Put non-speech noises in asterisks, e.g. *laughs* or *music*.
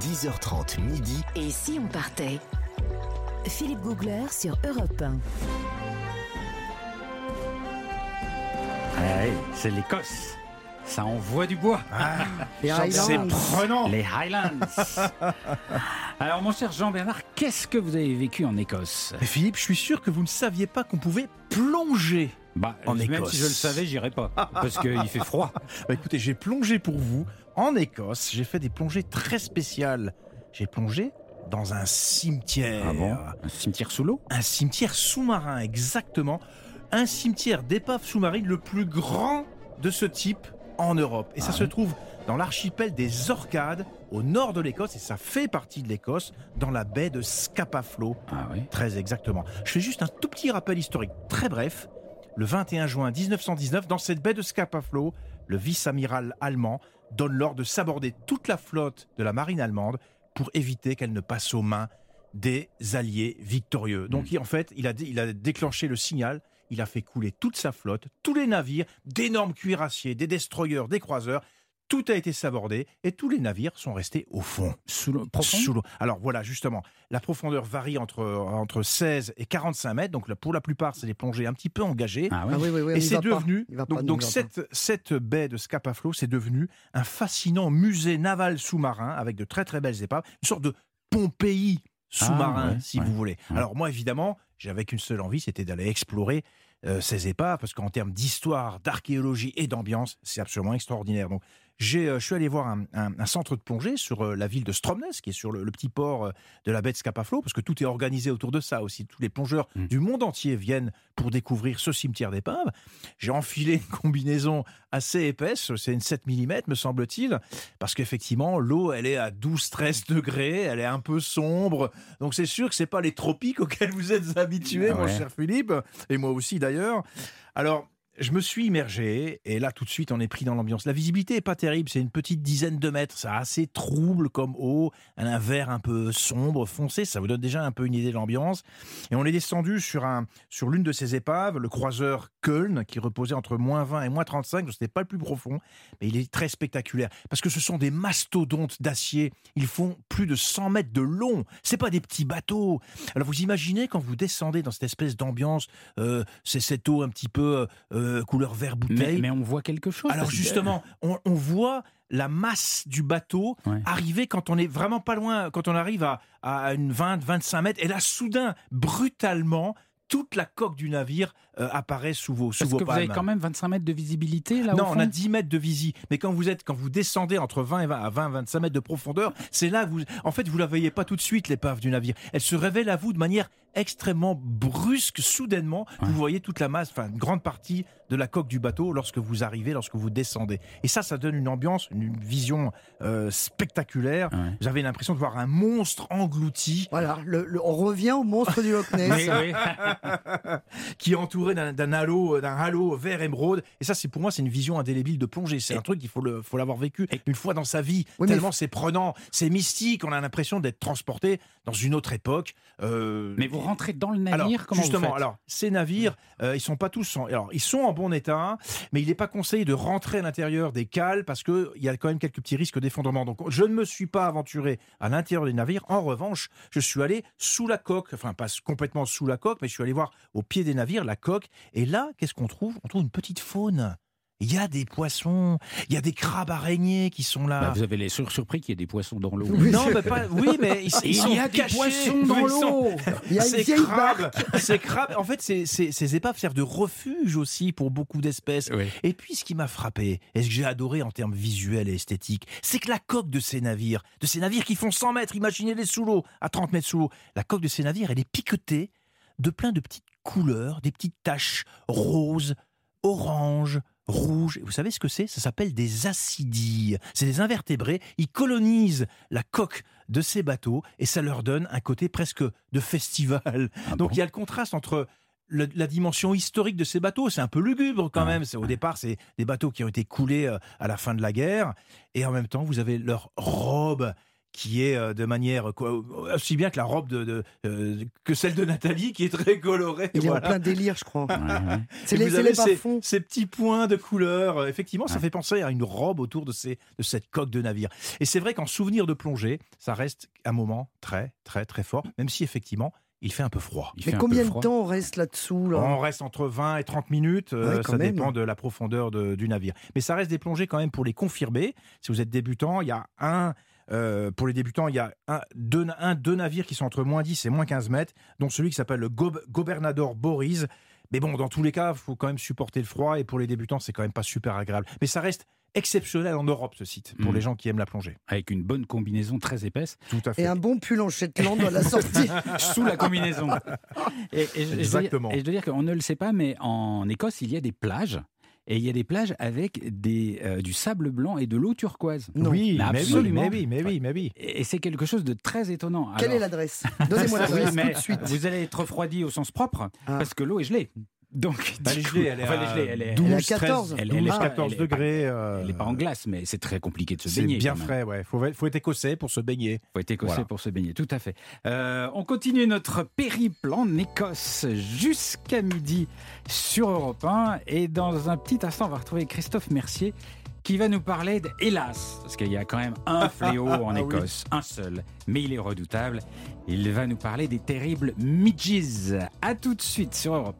10h30 midi. Et si on partait? Philippe Googler sur Europe 1. Ouais, c'est l'Écosse. Ça envoie du bois. *laughs* Les C'est Highlands. prenant. Les Highlands. *laughs* Alors, mon cher Jean-Bernard, qu'est-ce que vous avez vécu en Écosse? Mais Philippe, je suis sûr que vous ne saviez pas qu'on pouvait plonger. Bah, En Même Écosse. si je le savais, j'irais pas. Parce qu'il *laughs* fait froid. Bah, écoutez, j'ai plongé pour vous en Écosse. J'ai fait des plongées très spéciales. J'ai plongé dans un cimetière. Ah Un cimetière sous l'eau? Un cimetière sous-marin, exactement. Un cimetière d'épave sous-marine le plus grand de ce type en Europe. Et ça Ah se trouve dans l'archipel des Orcades, au nord de l'Écosse, et ça fait partie de l'Écosse, dans la baie de Scapaflo. Ah oui? Très exactement. Je fais juste un tout petit rappel historique, très bref. Le 21 juin 1919, dans cette baie de Scapaflo, le vice-amiral allemand donne l'ordre de s'aborder toute la flotte de la marine allemande pour éviter qu'elle ne passe aux mains des alliés victorieux. Donc, il- en fait, il a, il a déclenché le signal, il a fait couler toute sa flotte, tous les navires, d'énormes cuirassiers, des destroyers, des croiseurs. Tout a été sabordé et tous les navires sont restés au fond. Sous l'eau profond Sous l'eau. Alors voilà, justement, la profondeur varie entre, entre 16 et 45 mètres. Donc pour la plupart, c'est des plongées un petit peu engagées. Ah oui. Ah oui, oui, Et c'est devenu, pas, donc, cette, cette baie de Scapaflo, c'est devenu un fascinant musée naval sous-marin avec de très très belles épaves, une sorte de Pompéi sous-marin, Ah, ouais, si ouais, vous voulez. ouais. Alors moi, évidemment, j'avais qu'une seule envie, c'était d'aller explorer euh, ces épaves, parce qu'en termes d'histoire, d'archéologie et d'ambiance, c'est absolument extraordinaire. Donc je suis allé voir un, un- un centre de plongée sur euh, la ville de Stromness, qui est sur le, le petit port euh, de la baie de Scapaflo, parce que tout est organisé autour de ça aussi. Tous les plongeurs Mm. du monde entier viennent pour découvrir ce cimetière d'épaves. J'ai enfilé une combinaison assez épaisse, c'est une 7 mm me semble-t-il, parce qu'effectivement l'eau elle est à 12-13 degrés, elle est un peu sombre, donc c'est sûr que c'est pas les tropiques auxquels vous êtes habitué, Ah mon cher Philippe, et moi aussi d'ailleurs. Alors je me suis immergé et là tout de suite on est pris dans l'ambiance. La visibilité est pas terrible, c'est une petite dizaine de mètres, c'est assez trouble comme eau, un vert un peu sombre, foncé, ça vous donne déjà un peu une idée de l'ambiance. Et on est descendu sur un sur l'une de ces épaves, le croiseur Köln, qui reposait entre moins 20 et moins 35, donc c'était pas le plus profond, mais il est très spectaculaire parce que ce sont des mastodontes d'acier. Ils font plus de 100 mètres de long. C'est pas des petits bateaux. Alors vous imaginez quand vous descendez dans cette espèce d'ambiance, euh, c'est cette eau un petit peu euh, couleur vert bouteille. mais on voit quelque chose. Alors justement, on, on voit la masse du bateau Ouais. arriver quand on est vraiment pas loin, quand on arrive à, à une 20-25 mètres, et là soudain, brutalement, toute la coque du navire euh, apparaît sous vos, sous Parce vos que vous avez quand même 25 mètres de visibilité là Non, au on a 10 mètres de visie. Mais quand vous êtes, quand vous descendez entre 20 et 20, à 20, 25 mètres de profondeur, c'est là que vous, en fait, vous la voyez pas tout de suite, l'épave du navire. Elle se révèle à vous de manière extrêmement brusque, soudainement. Vous voyez toute la masse, enfin, une grande partie de la coque du bateau lorsque vous arrivez, lorsque vous descendez. Et ça, ça donne une ambiance, une vision euh, spectaculaire. Ouais. Vous avez l'impression de voir un monstre englouti Voilà, le- le- on revient au monstre du Loch Ness. *laughs* Oui, oui. *laughs* qui est entouré d'un halo, d'un halo vert émeraude. Et ça, c'est pour moi, c'est une vision indélébile de plongée. C'est un truc, il faut le, faut l'avoir vécu une fois dans sa vie. Oui, mais tellement c'est prenant, c'est mystique. On a l'impression d'être transporté dans une autre époque. Euh, Mais vous rentrez dans le navire, alors, comment justement, vous faites alors ces navires, euh, ils sont pas tous, en, alors ils sont en bon état, mais il n'est pas conseillé de rentrer à l'intérieur des cales parce que il y a quand même quelques petits risques d'effondrement. Donc, je ne me suis pas aventuré à l'intérieur des navires. En revanche, je suis allé sous la coque, enfin pas complètement sous la coque, mais je suis allé voir au pied des navires la coque. Et là, qu'est-ce qu'on trouve? On trouve une petite faune. Il y a des poissons, il y a des crabes araignées qui sont là. Bah, Vous avez les sur- surpris qu'il y ait des poissons dans l'eau. Oui. Non, mais pas. Oui, *laughs* mais ils, ils Il sont y a des poissons dans l'eau. Il y a une ces crabes, ces crabes, en fait, ces, ces- ces épaves servent de refuge aussi pour beaucoup d'espèces. Oui. Et puis, ce qui m'a frappé, et ce que j'ai adoré en termes visuels et esthétiques, c'est que la coque de ces navires, de ces navires qui font 100 mètres, imaginez-les sous l'eau, à 30 mètres sous l'eau, la coque de ces navires, elle est piquetée de plein de petites couleurs, des petites taches roses, oranges, rouges. Et vous savez ce que c'est? Ça s'appelle des acidies. C'est des invertébrés. Ils colonisent la coque de ces bateaux et ça leur donne un côté presque de festival. Ah Donc bon il y a le contraste entre la dimension historique de ces bateaux, c'est un peu lugubre quand même. Au départ, c'est des bateaux qui ont été coulés euh, à la fin de la guerre, et en même temps, vous avez leurs robes qui est euh, de manière quoi, aussi bien que la robe de, de, euh, que celle de Nathalie qui est très colorée. Il est en voilà. plein délire, je crois. *laughs* C'est les, ces, petits points de couleur. Euh, Effectivement, ça Ouais. fait penser à une robe autour de, ces, de cette coque de navire. Et c'est vrai qu'en souvenir de plongée, ça reste un moment très, très, très fort, même si effectivement, il fait un peu froid. Il Mais combien de temps on reste là-dessous là? On reste entre 20 et 30 minutes, euh, Ouais, ça même. dépend de la profondeur de- du navire. Mais ça reste des plongées quand même pour les confirmer. Si vous êtes débutant, il y a un, euh, pour les débutants, il y a un deux, un, deux navires qui sont entre moins 10 et moins 15 mètres, dont celui qui s'appelle le Gob- Gobernador Boris. Mais bon, dans tous les cas, il faut quand même supporter le froid et pour les débutants, c'est quand même pas super agréable. Mais ça reste exceptionnel en Europe, ce site, pour Mm. les gens qui aiment la plongée. Avec une bonne combinaison très épaisse Tout à fait. Et un bon pull en Shetland à la sortie. *laughs* sous la combinaison. *laughs* Et, et je- et je dois dire- Exactement. Et je dois dire qu'on ne le sait pas, mais en Écosse, il y a des plages. Et il y a des plages avec des, euh, du sable blanc et de l'eau turquoise. Non. Oui, Mais absolument. mais oui, mais oui, mais oui. Et et c'est quelque chose de très étonnant. Quelle Alors- est l'adresse? Donnez-moi *laughs* l'adresse mais tout de suite. Vous allez être refroidi au sens propre Ah. parce que l'eau est gelée. Donc, Bah, elle est elle enfin, à gelée, elle est- 12, Elle 13, 14. Elle- 12, elle est pas- 14 elle est pas- degrés. euh, elle n'est pas en glace, mais c'est très compliqué de se C'est baigner. bien quand même. frais, ouais. Faut, faut être écossais pour se baigner. faut être écossais Voilà. pour se baigner, tout à fait. Euh, on continue notre périple en Écosse jusqu'à midi sur Europe 1. Et dans un petit instant, on va retrouver Christophe Mercier qui va nous parler, de, hélas, parce qu'il y a quand même un *laughs* fléau en Ah oui. Écosse, un seul, mais il est redoutable. Il va nous parler des terribles midges. À tout de suite sur Europe